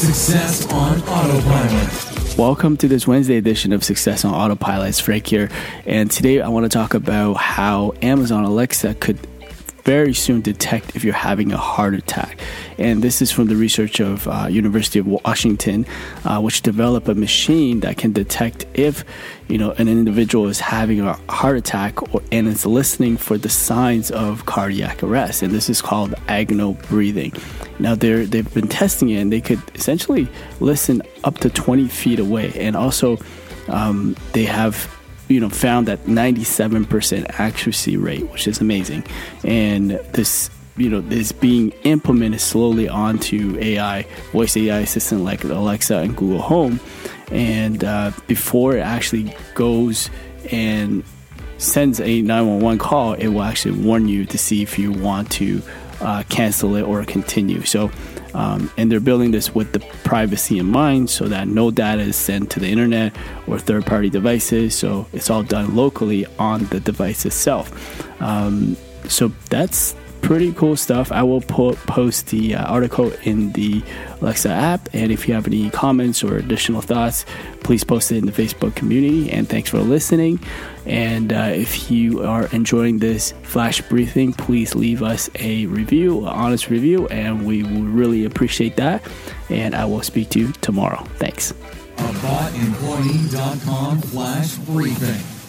Success on Autopilot. Welcome to this Wednesday edition of Success on Autopilot. It's Frank here, and today I want to talk about how Amazon Alexa could very soon detect if you're having a heart attack. And this is from the research of uh, University of Washington, uh, which developed a machine that can detect if you know an individual is having a heart attack or, and is listening for the signs of cardiac arrest. And this is called agonal breathing. Now they're they've been testing it, and they could essentially listen up to 20 feet away, and also um, they have you know found that 97% accuracy rate, which is amazing. And this you know is being implemented slowly onto AI voice AI assistant like Alexa and Google Home, and uh, before it actually goes and sends a 911 call, it will actually warn you to see if you want to uh, cancel it or continue. So um, and they're building this with the privacy in mind so that no data is sent to the internet or third party devices. So it's all done locally on the device itself. Um, so that's pretty cool stuff. I will po- post the uh, article in the Alexa app. And if you have any comments or additional thoughts, please post it in the Facebook community. And thanks for listening. And uh, if you are enjoying this flash briefing, please leave us a review, an honest review, and we will really appreciate that. And I will speak to you tomorrow. Thanks. AboutEmployee.com flash briefing.